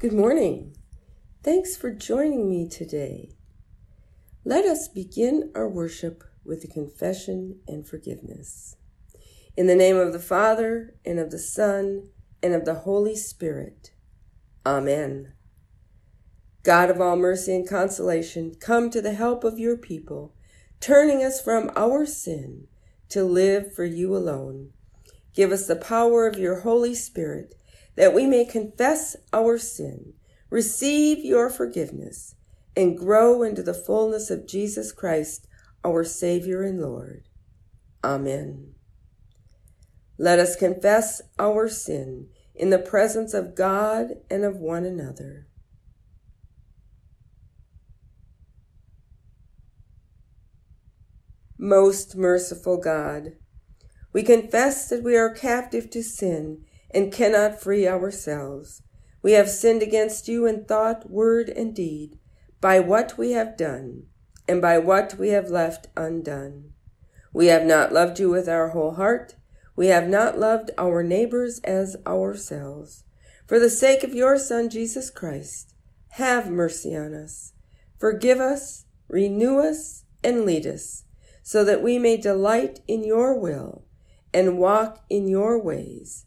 Good morning. Thanks for joining me today. Let us begin our worship with a confession and forgiveness. In the name of the Father, and of the Son, and of the Holy Spirit. Amen. God of all mercy and consolation, come to the help of your people, turning us from our sin to live for you alone. Give us the power of your Holy Spirit that we may confess our sin, receive your forgiveness, and grow into the fullness of Jesus Christ, our Savior and Lord. Amen. Let us confess our sin in the presence of God and of one another. Most merciful God, we confess that we are captive to sin and cannot free ourselves. We have sinned against you in thought, word, and deed, by what we have done, and by what we have left undone. We have not loved you with our whole heart. We have not loved our neighbors as ourselves. For the sake of your Son, Jesus Christ, have mercy on us. Forgive us, renew us, and lead us, so that we may delight in your will and walk in your ways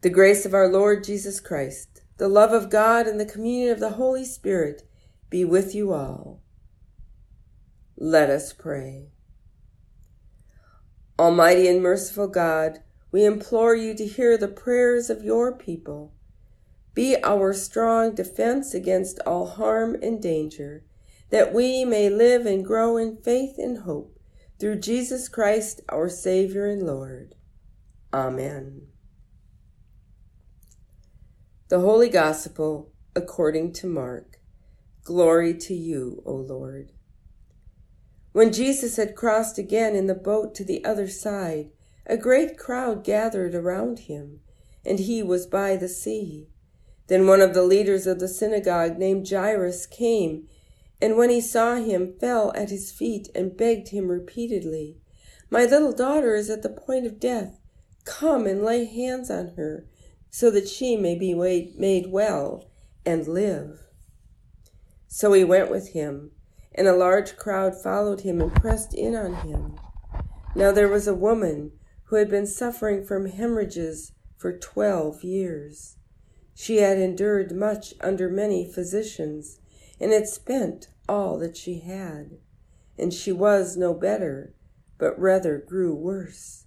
The grace of our Lord Jesus Christ, the love of God, and the communion of the Holy Spirit be with you all. Let us pray. Almighty and merciful God, we implore you to hear the prayers of your people. Be our strong defense against all harm and danger, that we may live and grow in faith and hope through Jesus Christ, our Savior and Lord. Amen. The Holy Gospel according to Mark. Glory to you, O Lord. When Jesus had crossed again in the boat to the other side, a great crowd gathered around him, and he was by the sea. Then one of the leaders of the synagogue named Jairus came, and when he saw him, fell at his feet and begged him repeatedly, My little daughter is at the point of death. Come and lay hands on her, so that she may be made well and live. So he went with him, and a large crowd followed him and pressed in on him. Now there was a woman who had been suffering from hemorrhages for twelve years. She had endured much under many physicians, and had spent all that she had. And she was no better, but rather grew worse.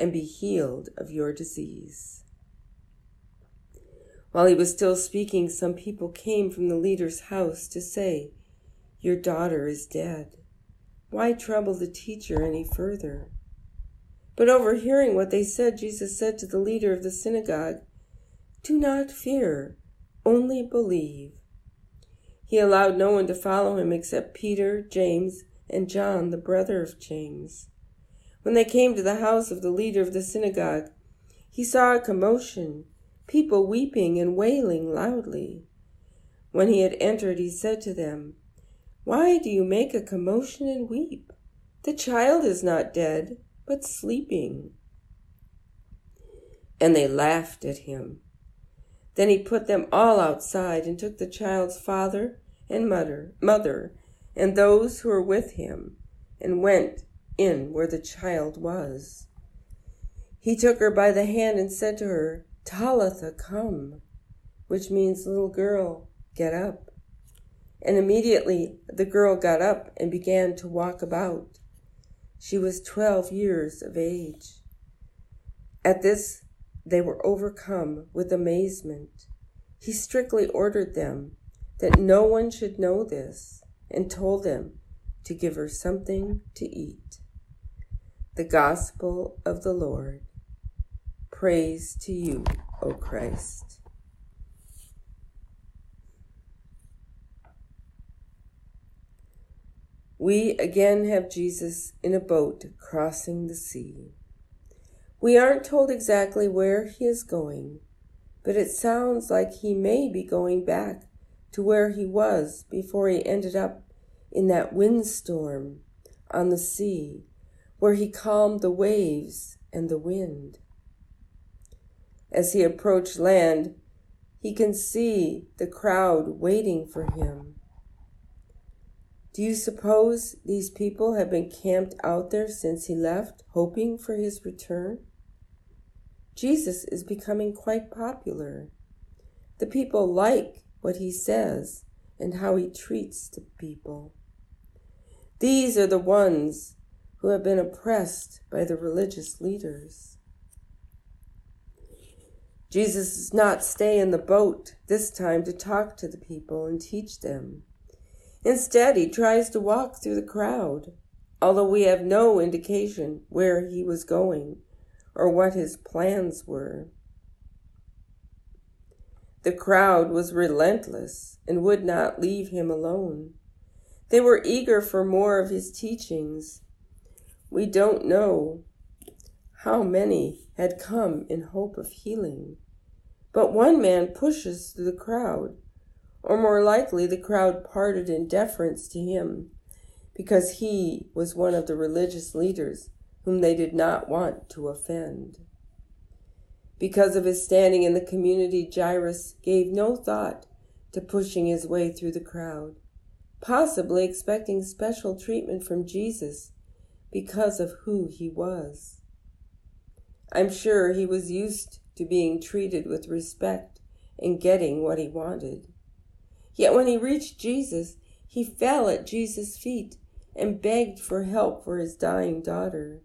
and be healed of your disease. While he was still speaking, some people came from the leader's house to say, Your daughter is dead. Why trouble the teacher any further? But overhearing what they said, Jesus said to the leader of the synagogue, do not fear, only believe. He allowed no one to follow him except Peter, James, and John, the brother of James. When they came to the house of the leader of the synagogue, he saw a commotion, people weeping and wailing loudly. When he had entered, he said to them, Why do you make a commotion and weep? The child is not dead, but sleeping. And they laughed at him. Then he put them all outside and took the child's father and mother, mother and those who were with him and went in where the child was. He took her by the hand and said to her, Talitha, cum, which means, little girl, get up. And immediately the girl got up and began to walk about. She was twelve years of age. At this, they were overcome with amazement. He strictly ordered them that no one should know this and told them to give her something to eat. The Gospel of the Lord. Praise to you, O Christ. We again have Jesus in a boat crossing the sea. We aren't told exactly where he is going, but it sounds like he may be going back to where he was before he ended up in that windstorm on the sea, where he calmed the waves and the wind. As he approached land, he can see the crowd waiting for him. Do you suppose these people have been camped out there since he left, hoping for his return? Jesus is becoming quite popular. The people like what he says and how he treats the people. These are the ones who have been oppressed by the religious leaders. Jesus does not stay in the boat this time to talk to the people and teach them. Instead, he tries to walk through the crowd, although we have no indication where he was going or what his plans were. The crowd was relentless and would not leave him alone. They were eager for more of his teachings. We don't know how many had come in hope of healing. But one man pushes through the crowd, or more likely, the crowd parted in deference to him because he was one of the religious leaders whom they did not want to offend. Because of his standing in the community, Jairus gave no thought to pushing his way through the crowd, possibly expecting special treatment from Jesus because of who he was. I'm sure he was used to being treated with respect and getting what he wanted. Yet when he reached Jesus, he fell at Jesus' feet and begged for help for his dying daughter.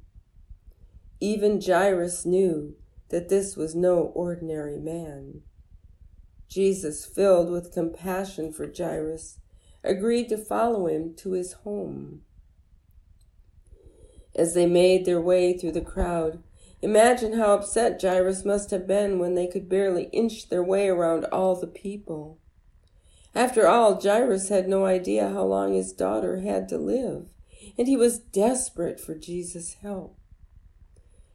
Even Jairus knew that this was no ordinary man. Jesus, filled with compassion for Jairus, agreed to follow him to his home. As they made their way through the crowd, imagine how upset Jairus must have been when they could barely inch their way around all the people. After all, Jairus had no idea how long his daughter had to live, and he was desperate for Jesus' help.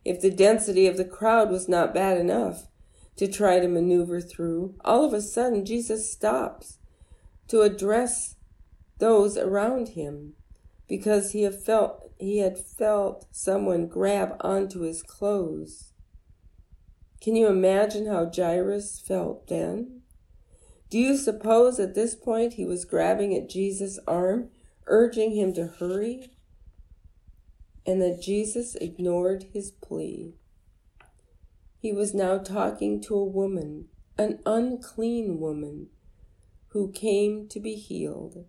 If the density of the crowd was not bad enough to try to maneuver through, all of a sudden Jesus stops to address those around him because he felt he had felt someone grab onto his clothes. Can you imagine how Jairus felt then? Do you suppose at this point he was grabbing at Jesus' arm, urging him to hurry? and that Jesus ignored his plea. He was now talking to a woman, an unclean woman, who came to be healed.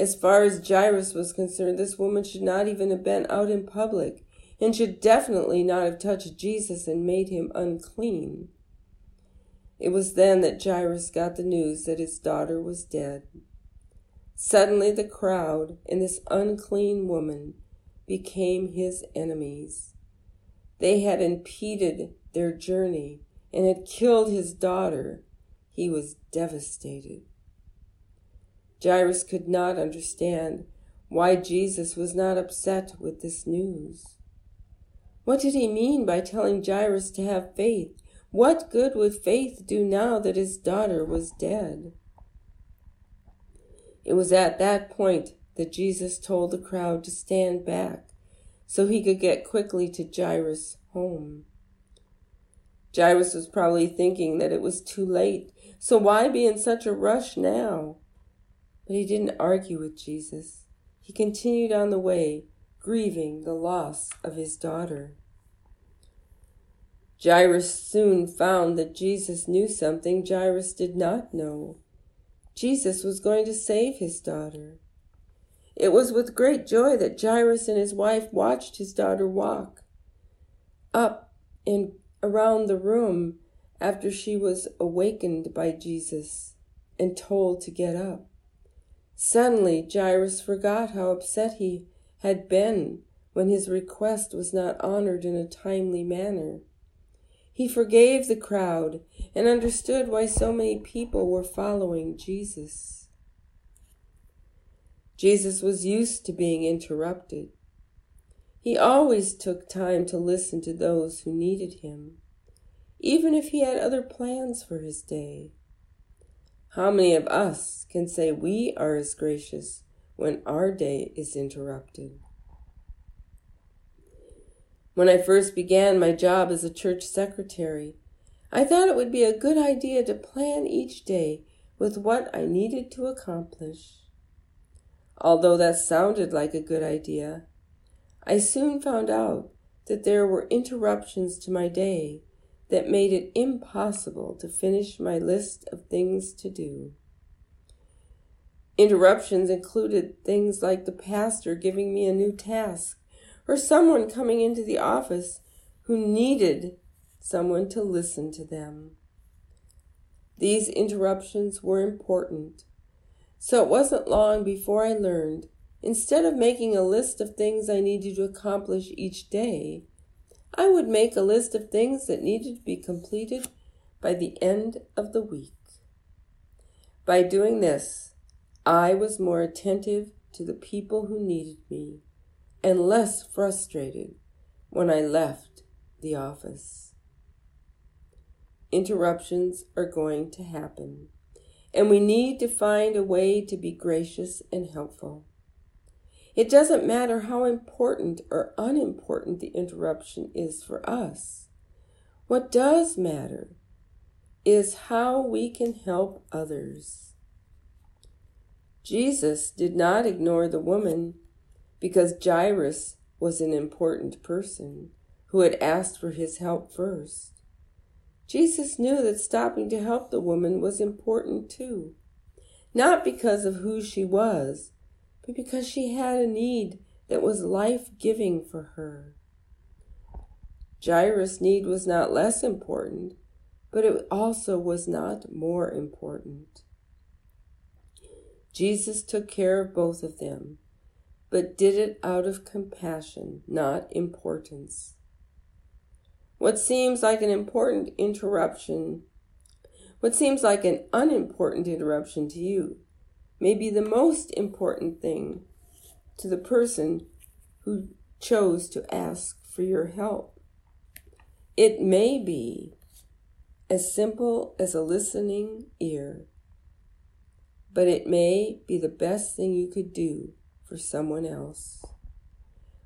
As far as Jairus was concerned, this woman should not even have been out in public and should definitely not have touched Jesus and made him unclean. It was then that Jairus got the news that his daughter was dead. Suddenly, the crowd and this unclean woman became his enemies. They had impeded their journey and had killed his daughter. He was devastated. Jairus could not understand why Jesus was not upset with this news. What did he mean by telling Jairus to have faith? What good would faith do now that his daughter was dead? It was at that point that Jesus told the crowd to stand back so he could get quickly to Jairus' home. Jairus was probably thinking that it was too late, so why be in such a rush now? But he didn't argue with Jesus. He continued on the way, grieving the loss of his daughter. Jairus soon found that Jesus knew something Jairus did not know. Jesus was going to save his daughter. It was with great joy that Jairus and his wife watched his daughter walk up and around the room after she was awakened by Jesus and told to get up. Suddenly, Jairus forgot how upset he had been when his request was not honored in a timely manner. He forgave the crowd and understood why so many people were following Jesus. Jesus was used to being interrupted. He always took time to listen to those who needed him, even if he had other plans for his day. How many of us can say we are as gracious when our day is interrupted? When I first began my job as a church secretary, I thought it would be a good idea to plan each day with what I needed to accomplish. Although that sounded like a good idea, I soon found out that there were interruptions to my day that made it impossible to finish my list of things to do. Interruptions included things like the pastor giving me a new task or someone coming into the office who needed someone to listen to them. These interruptions were important so it wasn't long before I learned, instead of making a list of things I needed to accomplish each day, I would make a list of things that needed to be completed by the end of the week. By doing this, I was more attentive to the people who needed me and less frustrated when I left the office. Interruptions are going to happen and we need to find a way to be gracious and helpful. It doesn't matter how important or unimportant the interruption is for us. What does matter is how we can help others. Jesus did not ignore the woman because Jairus was an important person who had asked for his help first. Jesus knew that stopping to help the woman was important too, not because of who she was, but because she had a need that was life giving for her. Jairus' need was not less important, but it also was not more important. Jesus took care of both of them, but did it out of compassion, not importance. What seems like an important interruption, what seems like an unimportant interruption to you, may be the most important thing to the person who chose to ask for your help. It may be as simple as a listening ear, but it may be the best thing you could do for someone else.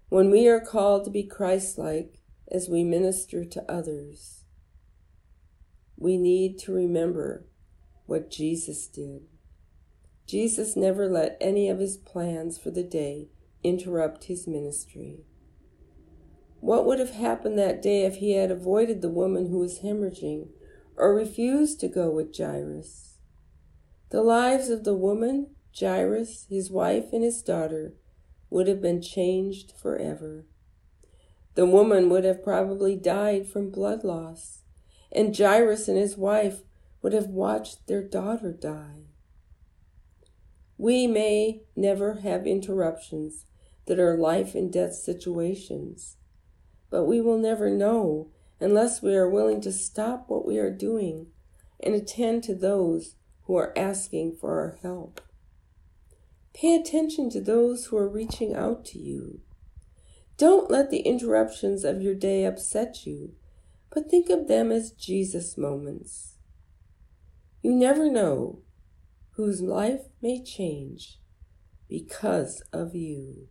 When we are called to be Christ like as we minister to others, we need to remember what Jesus did. Jesus never let any of his plans for the day interrupt his ministry. What would have happened that day if he had avoided the woman who was hemorrhaging or refused to go with Jairus? The lives of the woman, Jairus, his wife, and his daughter would have been changed forever. The woman would have probably died from blood loss, and Jairus and his wife would have watched their daughter die. We may never have interruptions that are life and death situations, but we will never know unless we are willing to stop what we are doing and attend to those who are asking for our help. Pay attention to those who are reaching out to you. Don't let the interruptions of your day upset you, but think of them as Jesus moments. You never know whose life may change because of you.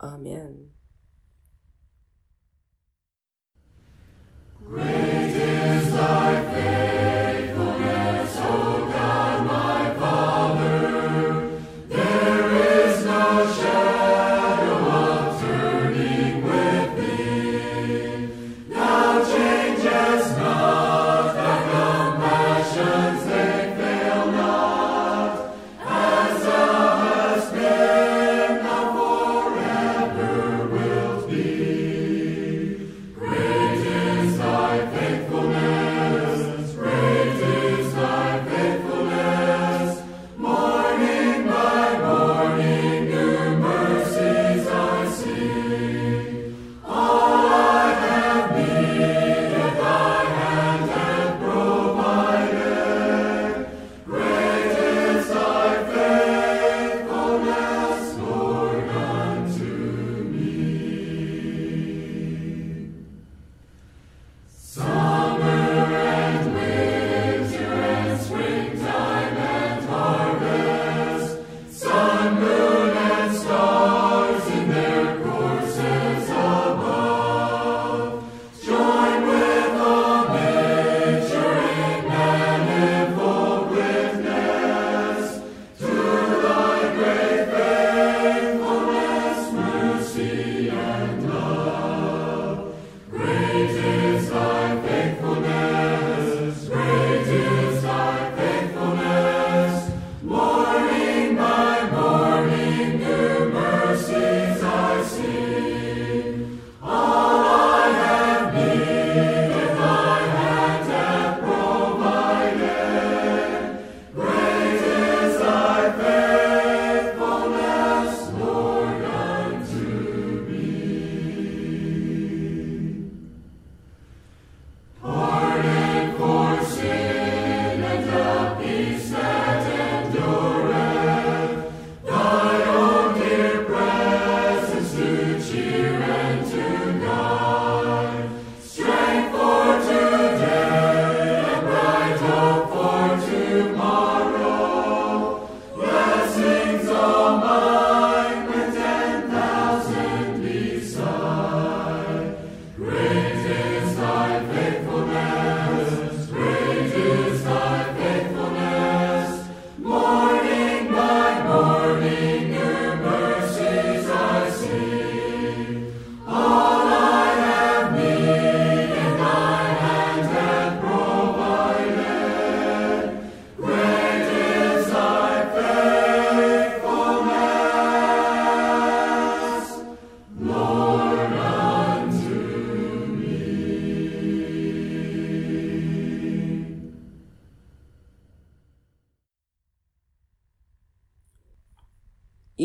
Amen. Great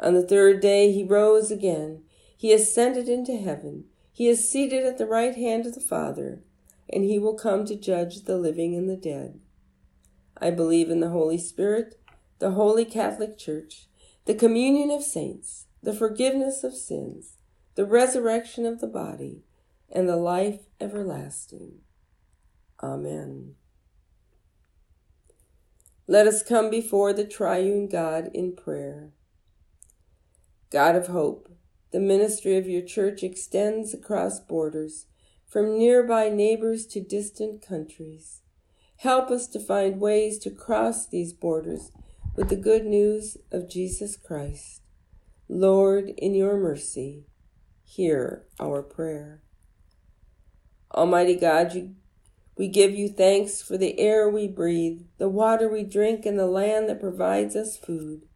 On the third day he rose again. He ascended into heaven. He is seated at the right hand of the Father, and he will come to judge the living and the dead. I believe in the Holy Spirit, the Holy Catholic Church, the communion of saints, the forgiveness of sins, the resurrection of the body, and the life everlasting. Amen. Let us come before the triune God in prayer. God of hope, the ministry of your church extends across borders, from nearby neighbors to distant countries. Help us to find ways to cross these borders with the good news of Jesus Christ. Lord, in your mercy, hear our prayer. Almighty God, we give you thanks for the air we breathe, the water we drink, and the land that provides us food.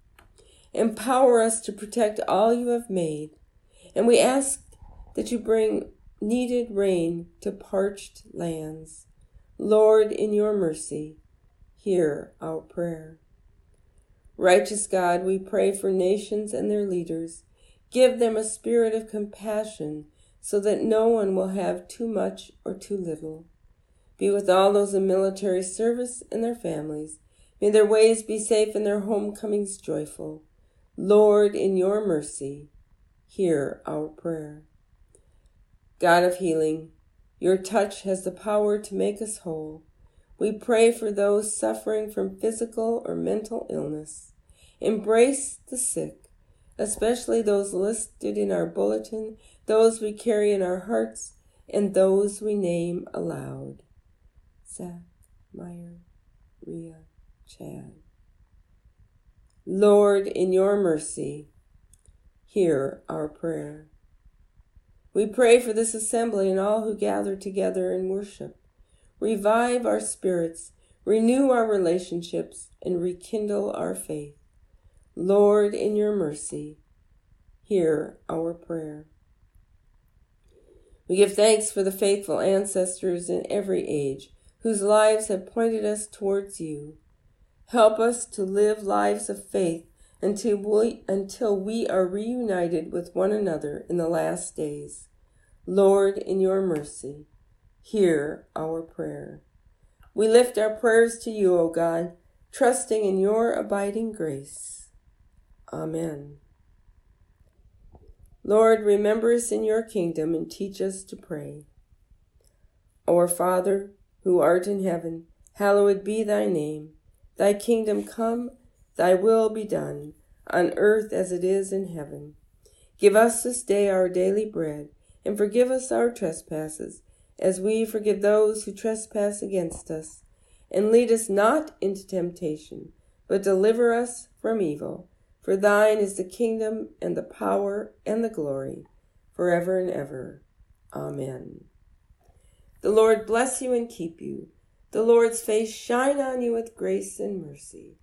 Empower us to protect all you have made, and we ask that you bring needed rain to parched lands. Lord, in your mercy, hear our prayer. Righteous God, we pray for nations and their leaders. Give them a spirit of compassion so that no one will have too much or too little. Be with all those in military service and their families. May their ways be safe and their homecomings joyful. Lord, in your mercy, hear our prayer. God of healing, your touch has the power to make us whole. We pray for those suffering from physical or mental illness. Embrace the sick, especially those listed in our bulletin, those we carry in our hearts, and those we name aloud. Zach, Meyer, Ria, Chad. Lord, in your mercy, hear our prayer. We pray for this assembly and all who gather together in worship. Revive our spirits, renew our relationships, and rekindle our faith. Lord, in your mercy, hear our prayer. We give thanks for the faithful ancestors in every age whose lives have pointed us towards you. Help us to live lives of faith until we, until we are reunited with one another in the last days. Lord, in your mercy, hear our prayer. We lift our prayers to you, O God, trusting in your abiding grace. Amen. Lord, remember us in your kingdom and teach us to pray. Our Father, who art in heaven, hallowed be thy name. Thy kingdom come, thy will be done, on earth as it is in heaven. Give us this day our daily bread and forgive us our trespasses, as we forgive those who trespass against us. And lead us not into temptation, but deliver us from evil. For thine is the kingdom, and the power, and the glory, forever and ever. Amen. The Lord bless you and keep you. The Lord's face shine on you with grace and mercy.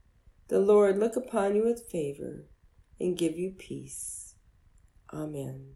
The Lord look upon you with favor and give you peace. Amen.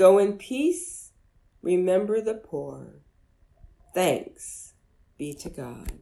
Go in peace. Remember the poor. Thanks be to God.